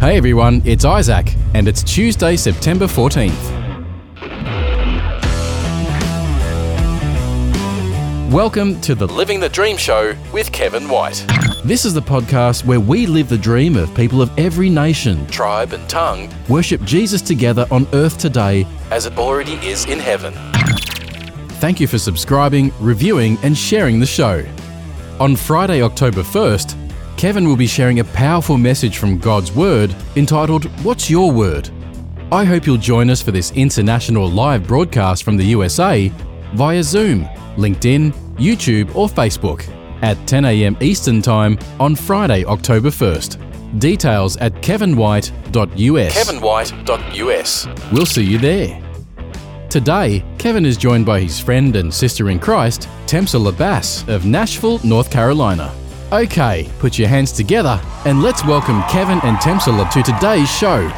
Hey everyone, it's Isaac, and it's Tuesday, September 14th. Welcome to the Living the Dream Show with Kevin White. This is the podcast where we live the dream of people of every nation, tribe, and tongue worship Jesus together on earth today as it already is in heaven. Thank you for subscribing, reviewing, and sharing the show. On Friday, October 1st, Kevin will be sharing a powerful message from God's Word entitled, What's Your Word? I hope you'll join us for this international live broadcast from the USA via Zoom, LinkedIn, YouTube, or Facebook at 10 a.m. Eastern Time on Friday, October 1st. Details at kevinwhite.us. kevinwhite.us. We'll see you there. Today, Kevin is joined by his friend and sister in Christ, Temsa Abbas of Nashville, North Carolina. Okay, put your hands together and let's welcome Kevin and Temsela to today's show.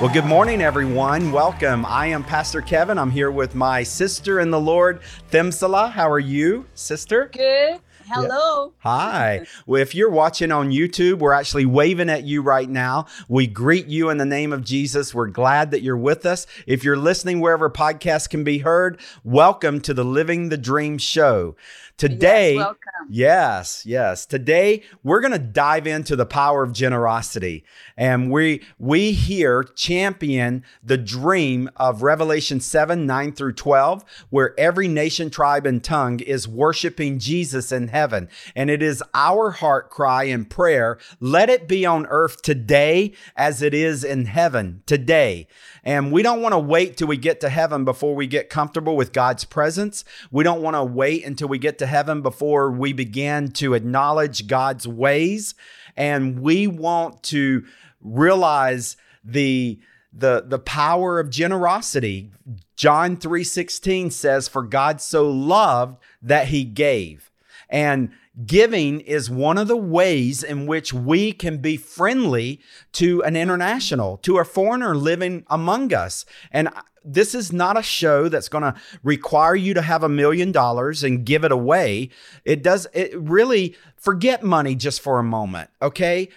Well, good morning, everyone. Welcome. I am Pastor Kevin. I'm here with my sister in the Lord, Themsala. How are you, sister? Good. Hello. Yeah. Hi. Well, if you're watching on YouTube, we're actually waving at you right now. We greet you in the name of Jesus. We're glad that you're with us. If you're listening wherever podcasts can be heard, welcome to the Living the Dream show. Today, yes, yes, yes. Today we're going to dive into the power of generosity. And we we here champion the dream of Revelation 7, 9 through 12, where every nation, tribe, and tongue is worshiping Jesus in heaven. And it is our heart cry and prayer. Let it be on earth today as it is in heaven today. And we don't want to wait till we get to heaven before we get comfortable with God's presence. We don't want to wait until we get to heaven before we begin to acknowledge God's ways. And we want to realize the the the power of generosity. John 3:16 says for God so loved that he gave. And Giving is one of the ways in which we can be friendly to an international, to a foreigner living among us. And this is not a show that's going to require you to have a million dollars and give it away. It does, it really, forget money just for a moment, okay?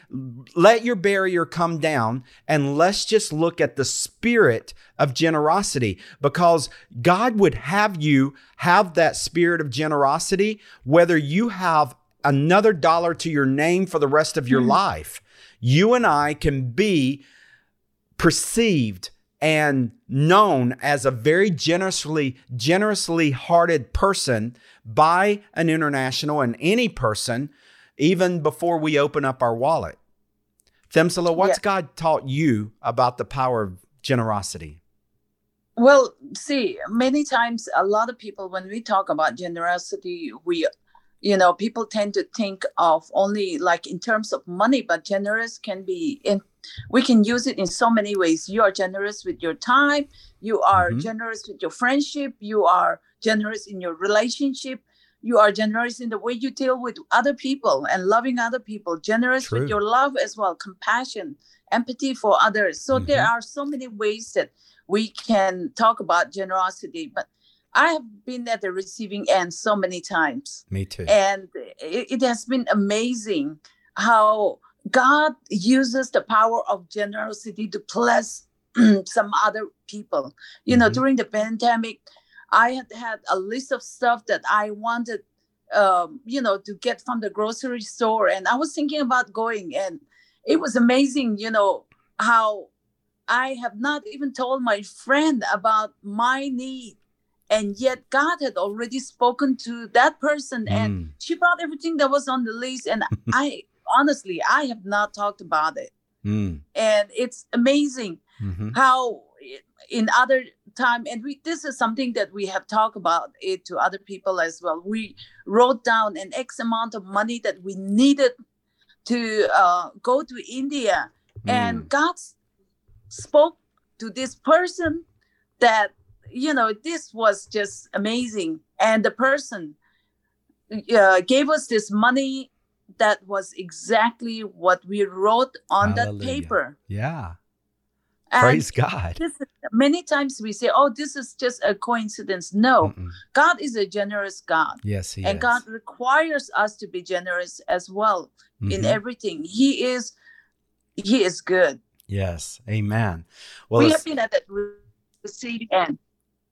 Let your barrier come down and let's just look at the spirit of generosity because God would have you have that spirit of generosity, whether you have another dollar to your name for the rest of your mm-hmm. life. You and I can be perceived and known as a very generously generously hearted person by an international and any person even before we open up our wallet. Themsala, what's yeah. God taught you about the power of generosity? Well, see, many times a lot of people when we talk about generosity, we you know, people tend to think of only like in terms of money, but generous can be in we can use it in so many ways. You are generous with your time. You are mm-hmm. generous with your friendship. You are generous in your relationship. You are generous in the way you deal with other people and loving other people. Generous True. with your love as well compassion empathy for others. So mm-hmm. there are so many ways that we can talk about generosity but i have been at the receiving end so many times. Me too. And it, it has been amazing how God uses the power of generosity to bless some other people. You mm-hmm. know, during the pandemic, I had had a list of stuff that I wanted, um, you know, to get from the grocery store, and I was thinking about going, and it was amazing, you know, how I have not even told my friend about my need. And yet, God had already spoken to that person, mm. and she brought everything that was on the list. And I honestly, I have not talked about it. Mm. And it's amazing mm-hmm. how in other time and we this is something that we have talked about it to other people as well we wrote down an x amount of money that we needed to uh, go to india mm. and god spoke to this person that you know this was just amazing and the person uh, gave us this money that was exactly what we wrote on Hallelujah. that paper. Yeah. And Praise God. this many times we say, "Oh, this is just a coincidence." No, Mm-mm. God is a generous God, Yes, He and is. God requires us to be generous as well in Mhm. everything. He is, He is good. Yes, Amen. Well, we have been at that receiving end.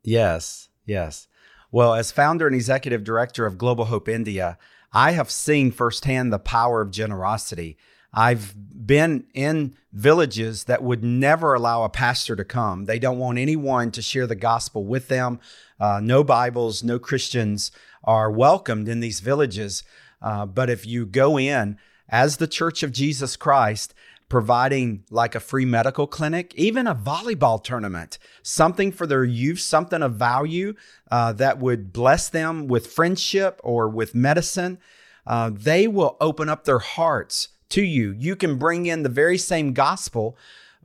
Yes, yes. Well, as founder and executive director of Global Hope India, I have seen firsthand the power of generosity. I've been in villages that would never allow a pastor to come. They don't want anyone to share the gospel with them. Uh, no Bibles, no Christians are welcomed in these villages. Uh, but if you go in as the Church of Jesus Christ, providing like a free medical clinic, even a volleyball tournament, something for their youth, something of value uh, that would bless them with friendship or with medicine, uh, they will open up their hearts to you. You can bring in the very same gospel,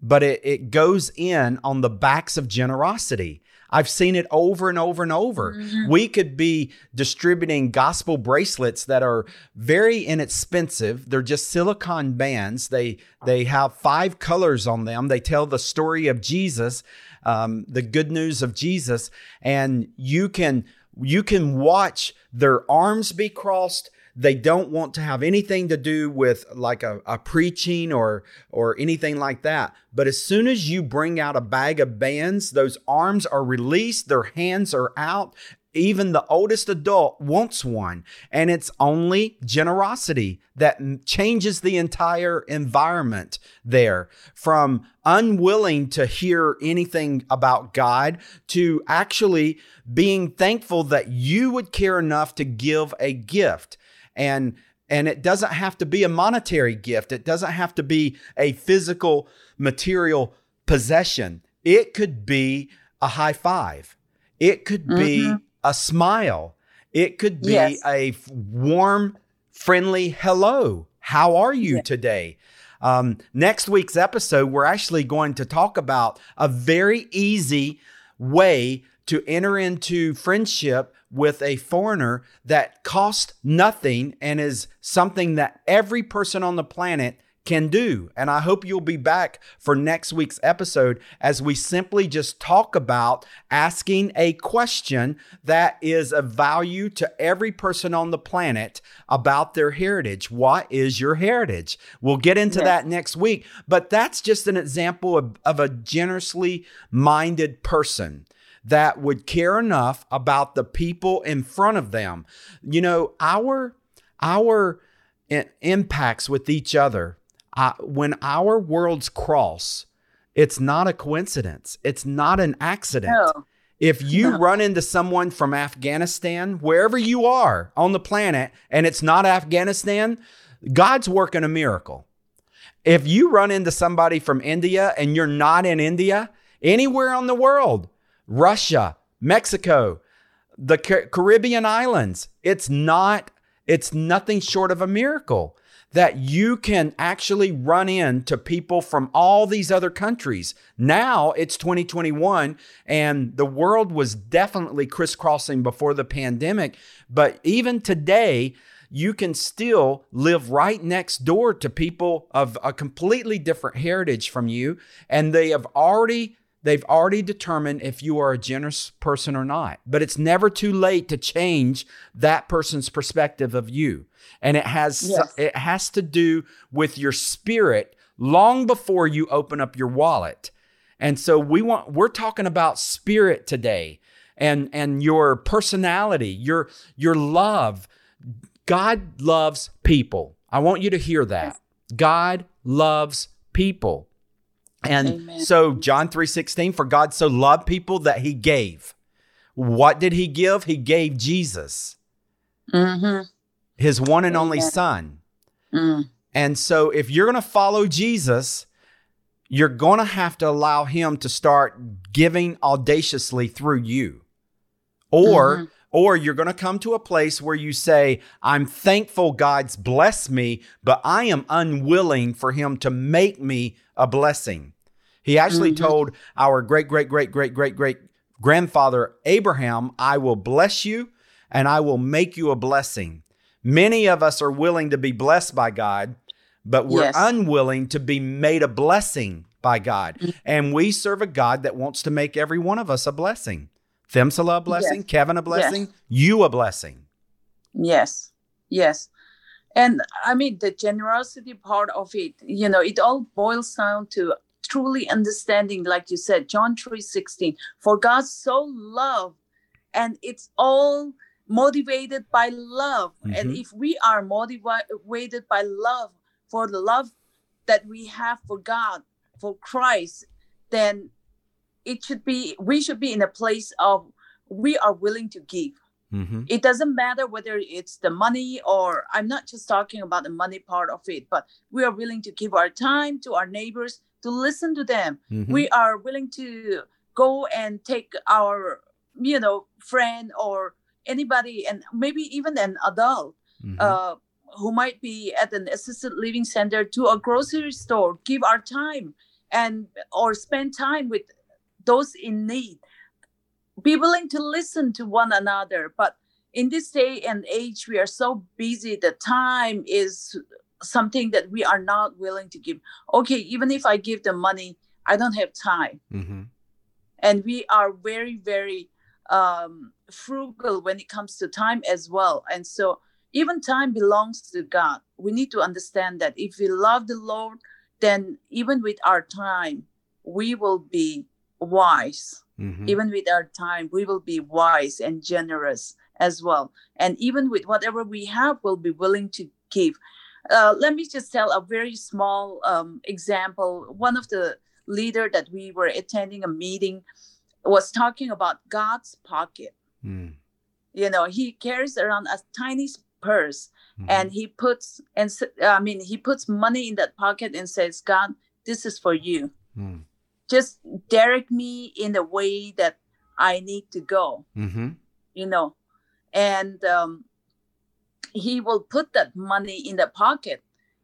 but it, it goes in on the backs of generosity. I've seen it over and over and over. Mhm. We could be distributing gospel bracelets that are very inexpensive. They're just silicone bands. They they have five colors on them. They tell the story of Jesus, um, the good news of Jesus, and you can you can watch their arms be crossed. They don't want to have anything to do with like a, a preaching or or anything like that. But as soon as you bring out a bag of bands, those arms are released, their hands are out. Even the oldest adult wants one. And it's only generosity that changes the entire environment there from unwilling to hear anything about God to actually being thankful that you would care enough to give a gift. And and it doesn't have to be a monetary gift. It doesn't have to be a physical material possession. It could be a high five. It could be Mhm. a smile. It could be Yes. a warm, friendly hello. How are you Yeah. today? Um, next week's episode, we're actually going to talk about a very easy way to enter into friendship with a foreigner that costs nothing and is something that every person on the planet can do. And I hope you'll be back for next week's episode as we simply just talk about asking a question that is of value to every person on the planet about their heritage. What is your heritage? We'll get into Yes. that next week, but that's just an example of, of a generously minded person that would care enough about the people in front of them. You know, our our impacts with each other uh, when our worlds cross, it's not a coincidence. It's not an accident. No. If you No. run into someone from Afghanistan, wherever you are on the planet, and it's not Afghanistan, God's working a miracle. If you run into somebody from India and you're not in India, anywhere on the world, Russia, Mexico, the Ca- Caribbean islands, it's not, it's nothing short of a miracle that you can actually run into people from all these other countries. Now it's 2021 and the world was definitely crisscrossing before the pandemic. But even today, you can still live right next door to people of a completely different heritage from you. And they have already They've already determined if you are a generous person or not. But it's never too late to change that person's perspective of you. And it has Yes. it has to do with your spirit long before you open up your wallet. And so we want we're talking about spirit today and and your personality, your your love. God loves people. I want you to hear that. God loves people. And Amen. so John 3:16 for God so loved people that he gave. What did he give? He gave Jesus, Mm-hmm. his one and only son. Mm. And so if you're going to follow Jesus, you're going to have to allow him to start giving audaciously through you. Or Mhm. or you're going to come to a place where you say, "I'm thankful God's blessed me, but I am unwilling for him to make me a blessing." He actually Mhm. told our great great great great great great grandfather Abraham, "I will bless you and I will make you a blessing." Many of us are willing to be blessed by God, but we're Yes. unwilling to be made a blessing by God. Mm. And we serve a God that wants to make every one of us a blessing. Themsala a blessing, Yes. Kevin a blessing, you a blessing. Yes, yes. And I mean, the generosity part of it, you know, it all boils down to truly understanding, like you said, John 3 16, for God so loved, and it's all motivated by love. And Mhm. if we are motivated by love, for the love that we have for God, for Christ, then it should be, we should be in a place of we are willing to give Mm-hmm. it doesn't matter whether it's the money or i'm not just talking about the money part of it but we are willing to give our time to our neighbors to listen to them Mm-hmm. we are willing to go and take our you know friend or anybody and maybe even an adult Mhm. uh, who might be at an assisted living center to a grocery store give our time and or spend time with those in need be willing to listen to one another but in this day and age we are so busy the time is something that we are not willing to give. Okay even if i give the money i don't have time. Mm-hmm. and we are very very um, frugal when it comes to time as well. And so even time belongs to god. We need to understand that. If we love the lord then even with our time we will be wise. Mm-hmm. even with our time we will be wise and generous as well. And even with whatever we have we'll be willing to give uh, let me just tell a very small um, example one of the leader that we were attending a meeting was talking about god's pocket Mm-hmm. you know he carries around a tiny purse Mm-hmm. and he puts and I mean he puts money in that pocket and says god this is for you Mm-hmm. just direct me in the way that I need to go, Mm-hmm. you know. And um, he will put that money in the pocket,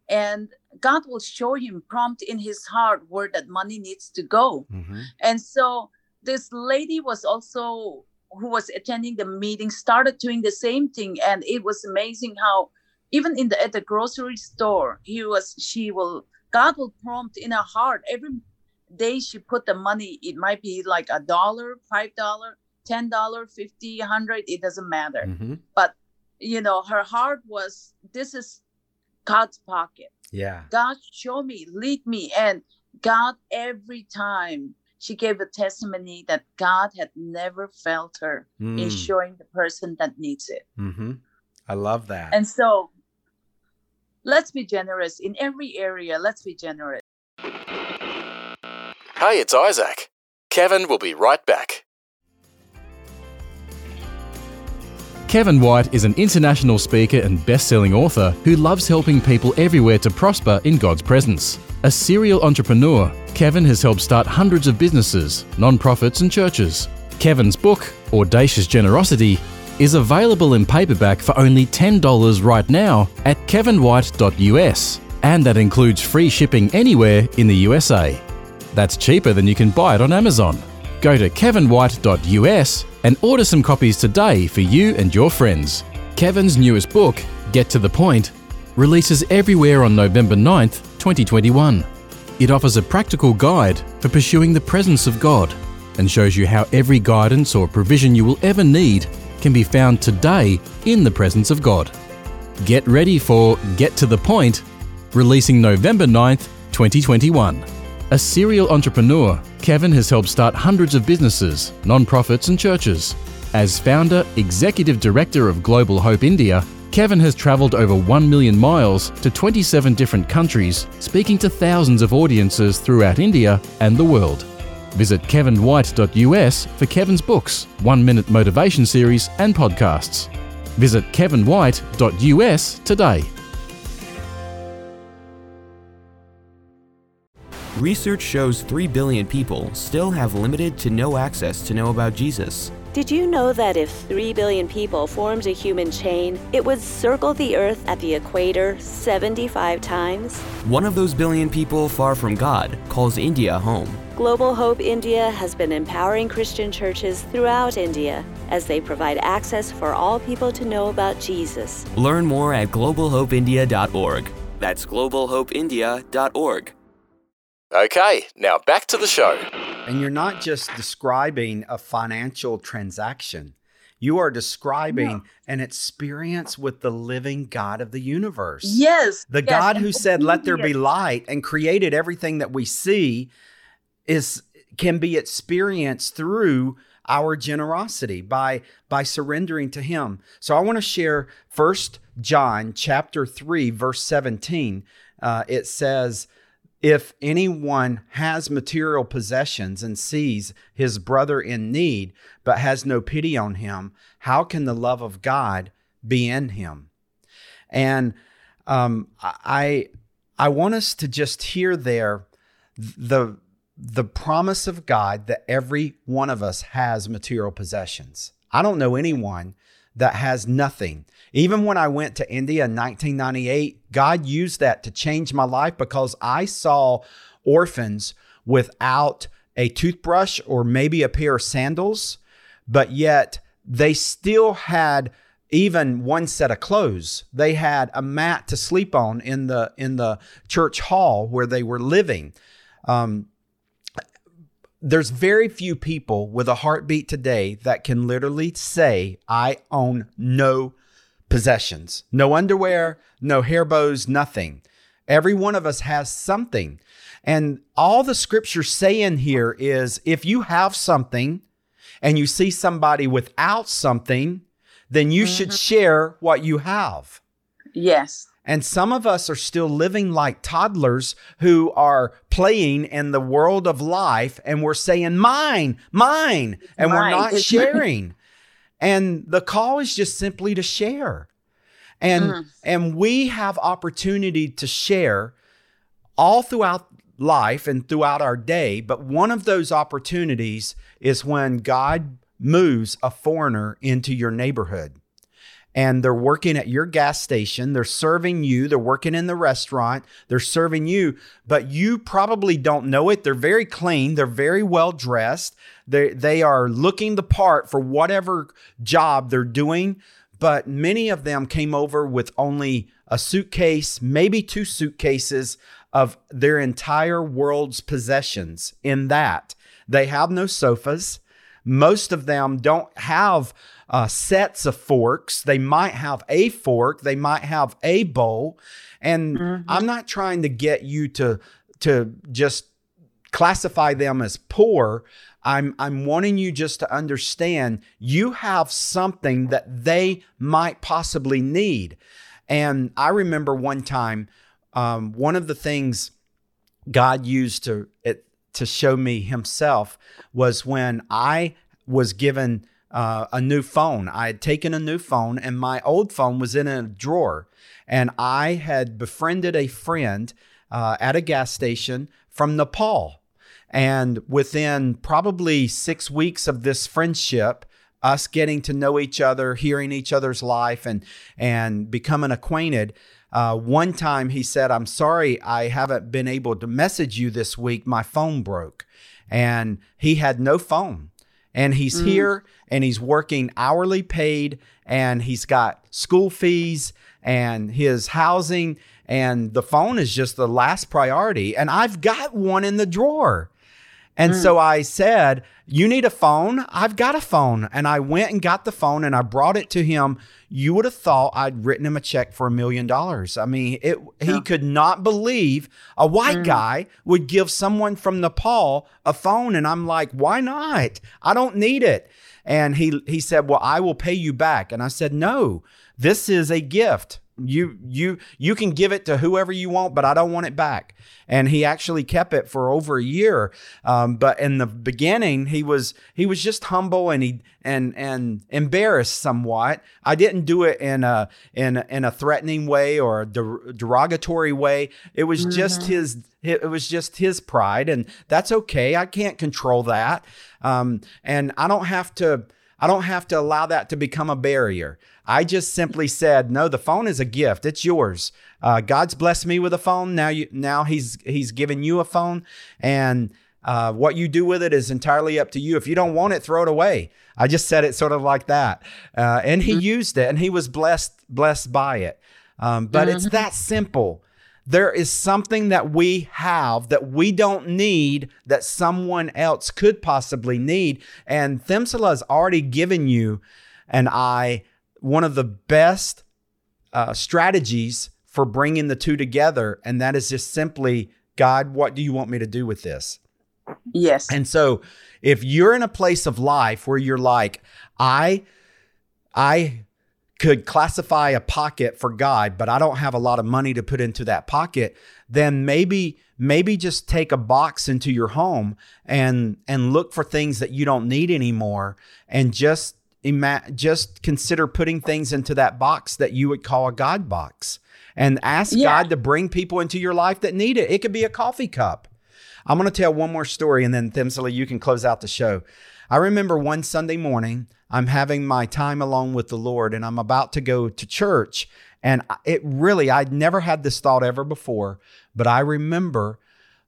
and God will show him prompt in his heart where that money needs to go. Mm-hmm. And so this lady was also who was attending the meeting started doing the same thing, and it was amazing how even in the at the grocery store he was she will God will prompt in her heart every day she put the money it might be like a dollar five dollar ten dollar fifty hundred it doesn't matter Mm-hmm. You know her heart was this is god's pocket Yeah. god show me lead me and god every time she gave a testimony that god had never felt her in Mm. showing the person that needs it Mm-hmm. I love that. and so let's be generous in every area let's be generous Hey, it's Isaac. Kevin will be right back. Kevin White is an international speaker and best selling author who loves helping people everywhere to prosper in God's presence. A serial entrepreneur, Kevin has helped start hundreds of businesses, non-profits, and churches. Kevin's book, Audacious Generosity, is available in paperback for only $10 right now at kevinwhite.us, and that includes free shipping anywhere in the USA. That's cheaper than you can buy it on Amazon. Go to kevinwhite.us and order some copies today for you and your friends. Kevin's newest book, Get to the Point, releases everywhere on November 9th, 2021. It offers a practical guide for pursuing the presence of God and shows you how every guidance or provision you will ever need can be found today in the presence of God. Get ready for Get to the Point, releasing November 9th, 2021. A serial entrepreneur, Kevin has helped start hundreds of businesses, non-profits, and churches. As founder, executive director of Global Hope India, Kevin has travelled over 1 million miles to 27 different countries, speaking to thousands of audiences throughout India and the world. Visit kevinwhite.us for Kevin's books, one minute motivation series, and podcasts. Visit kevinwhite.us today. Research shows 3 billion people still have limited to no access to know about Jesus. Did you know that if 3 billion people formed a human chain, it would circle the Earth at the equator 75 times? One of those billion people far from God calls India home. Global Hope India has been empowering Christian churches throughout India as they provide access for all people to know about Jesus. Learn more at globalhopeindia.org. That's globalhopeindia.org. Okay, now back to the show. And you're not just describing a financial transaction. You are describing No. an experience with the living God of the universe. Yes. The yes, God who said, "Let there be light," and created everything that we see, is can be experienced through our generosity by by surrendering to Him. So I want to share First John chapter three, verse seventeen. Uh, it says. If anyone has material possessions and sees his brother in need, but has no pity on him, how can the love of God be in him? And um, I I want us to just hear there the the promise of God that every one of us has material possessions. I don't know anyone that has nothing. Even when I went to India in 1998, God used that to change my life because I saw orphans without a toothbrush or maybe a pair of sandals, but yet they still had even one set of clothes. They had a mat to sleep on in the in the church hall where they were living. Um, there's very few people with a heartbeat today that can literally say, I own no possessions, no underwear, no hair bows, nothing. Every one of us has something. And all the scripture saying here is if you have something and you see somebody without something, then you should mm-hmm. share what you have. Yes. And some of us are still living like toddlers who are playing in the world of life and we're saying, mine, mine, and we're not sharing. And the call is just simply to share. And Mm. and we have opportunity to share all throughout life and throughout our day, but one of those opportunities is when God moves a foreigner into your neighborhood and they're working at your gas station, they're serving you, they're working in the restaurant, they're serving you, but you probably don't know it. They're very clean, they're very well dressed, they they are looking the part for whatever job they're doing, but many of them came over with only a suitcase, maybe two suitcases of their entire world's possessions in that. They have no sofas. Most of them don't have uh, sets of forks. They might have a fork. They might have a bowl. And I'm not trying to get you to to just classify them as poor. I'm I'm wanting you just to understand you have something that they might possibly need. And I remember one time, um, one of the things God used to it, to show me Himself was when I was given uh, a new phone. I had taken a new phone, and my old phone was in a drawer. And I had befriended a friend uh, at a gas station from Nepal. And within probably six weeks of this friendship, us getting to know each other, hearing each other's life, and and becoming acquainted. Uh, one time he said, "I'm sorry, I haven't been able to message you this week. My phone broke," and he had no phone. And he's mm. here, and he's working hourly paid, and he's got school fees and his housing, and the phone is just the last priority. And I've got one in the drawer. And hmm. so I said, You need a phone? I've got a phone. And I went and got the phone and I brought it to him. You would have thought I'd written him a check for a million dollars. I mean, it, he could not believe a white hmm. guy would give someone from Nepal a phone. And I'm like, Why not? I don't need it. And he, he said, Well, I will pay you back. And I said, No, this is a gift you you you can give it to whoever you want but i don't want it back. And he actually kept it for over a year. Um, but in the beginning he was he was just humble and he and and embarrassed somewhat. I didn't do it in a in a, in a threatening way or a der- derogatory way. It was just his it was just his pride and that's okay. I can't control that. Um, and i don't have to I don't have to allow that to become a barrier. I just simply said, no, the phone is a gift. It's yours. Uh, God's blessed me with a phone. Now you, now he's, he's given you a phone and, uh, what you do with it is entirely up to you. If you don't want it, throw it away. I just said it sort of like that. Uh, and he used it and he was blessed, blessed by it. Um, but it's that simple there is something that we have that we don't need that someone else could possibly need. And Themsala has already given you and I one of the best uh, strategies for bringing the two together. And that is just simply, God, what do you want me to do with this? Yes. And so if you're in a place of life where you're like, I, I could classify a pocket for God, but I don't have a lot of money to put into that pocket, then maybe maybe just take a box into your home and and look for things that you don't need anymore and just ima- just consider putting things into that box that you would call a God box and ask Yeah. God to bring people into your life that need it. It could be a coffee cup. I'm going to tell one more story and then Themsala, you can close out the show. I remember one Sunday morning, I'm having my time alone with the Lord and I'm about to go to church. And it really, I'd never had this thought ever before, but I remember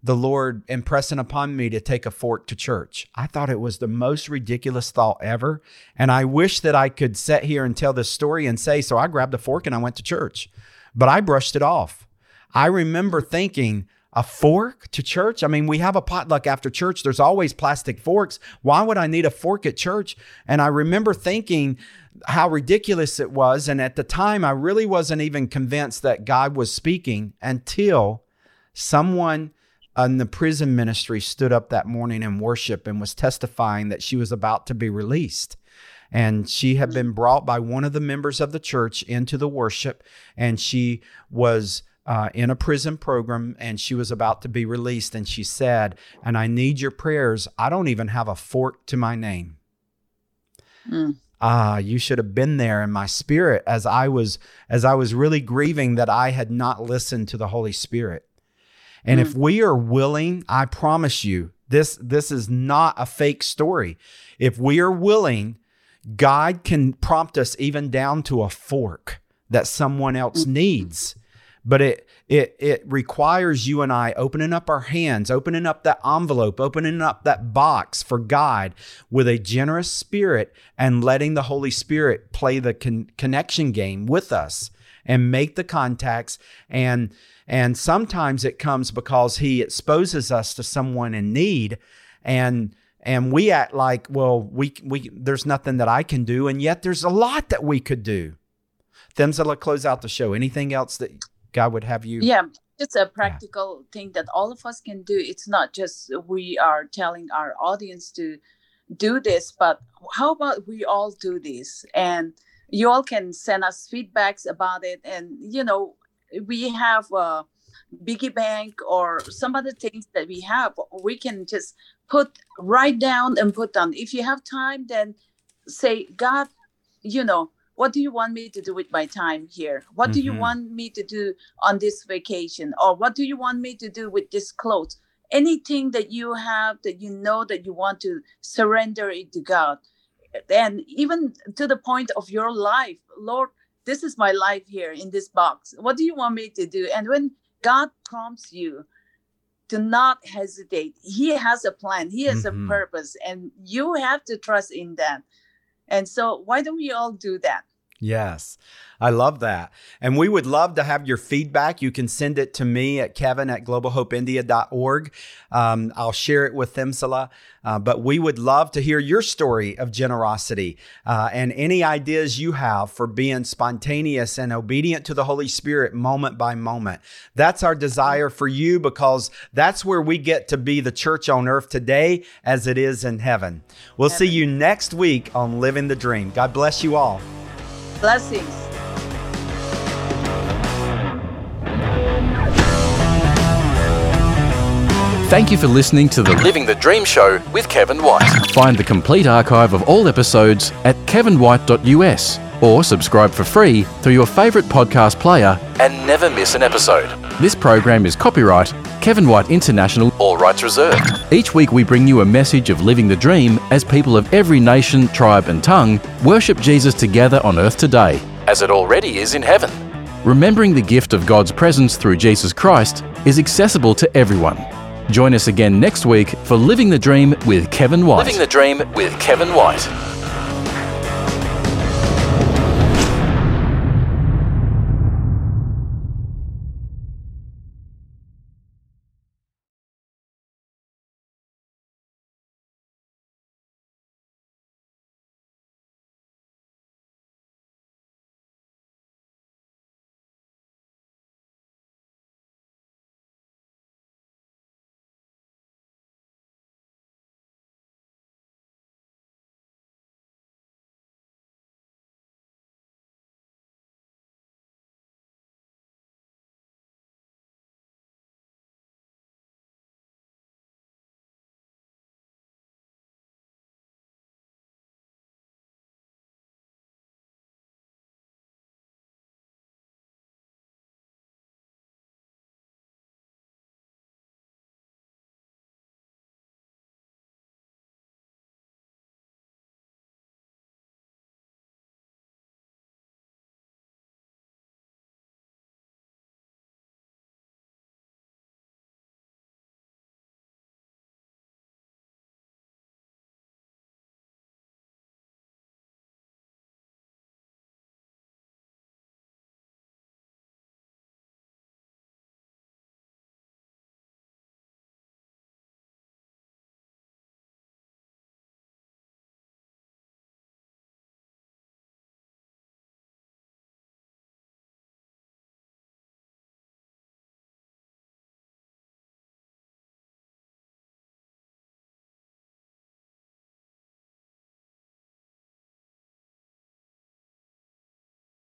the Lord impressing upon me to take a fork to church. I thought it was the most ridiculous thought ever. And I wish that I could sit here and tell this story and say, so I grabbed a fork and I went to church, but I brushed it off. I remember thinking, a fork to church? I mean, we have a potluck after church. There's always plastic forks. Why would I need a fork at church? And I remember thinking how ridiculous it was. And at the time, I really wasn't even convinced that God was speaking until someone in the prison ministry stood up that morning in worship and was testifying that she was about to be released. And she had been brought by one of the members of the church into the worship, and she was uh, in a prison program and she was about to be released. And she said, And I need your prayers. I don't even have a fork to my name. Mm. Ah, you should have been there in my spirit as I was as I was really grieving that I had not listened to the Holy Spirit. And if mm-hmm. we are willing, I promise you, this this is not a fake story. If we are willing, God can prompt us even down to a fork that someone else mm-hmm. needs. But it it it requires you and I opening up our hands, opening up that envelope, opening up that box for God with a generous spirit and letting the Holy Spirit play the con- connection game with us and make the contacts and and sometimes it comes because he exposes us to someone in need. And and we act like well we we there's nothing that I can do. And yet there's a lot that we could do. Themsala close out the show. Anything else that God would have you yeah it's a practical thing that all of us can do. It's not just we are telling our audience to do this but how about we all do this? And you all can send us feedbacks about it. And you know we have a biggie bank or some other things that we have we can just put write down and put down. If you have time then say god you know what do you want me to do with my time here? What do you Mhm. want me to do on this vacation? Or what do you want me to do with this clothes? Anything that you have that you know that you want to surrender it to god. And even to the point of your life lord this is my life here in this box. What do you want me to do? And when god prompts you to not hesitate. He has a plan. He has Mhm. a purpose and you have to trust in that. And so why don't we all do that Yes, I love that. And we would love to have your feedback. You can send it to me at kevin at globalhopeindia.org. Um, I'll share it with Themsala. Uh, but we would love to hear your story of generosity uh, and any ideas you have for being spontaneous and obedient to the Holy Spirit moment by moment. That's our desire for you because that's where we get to be the church on earth today as it is in heaven. We'll see you next week on Living the Dream. God bless you all. Blessings Thank you for listening to the Living the Dream Show with Kevin White. Find the complete archive of all episodes at kevinwhite.us or subscribe for free through your favourite podcast player and never miss an episode. This program is copyright Kevin White International, all rights reserved. Each week we bring you a message of living the dream as people of every nation, tribe, and tongue worship Jesus together on earth today, as it already is in heaven. Remembering the gift of God's presence through Jesus Christ is accessible to everyone. Join us again next week for Living the Dream with Kevin White. Living the Dream with Kevin White.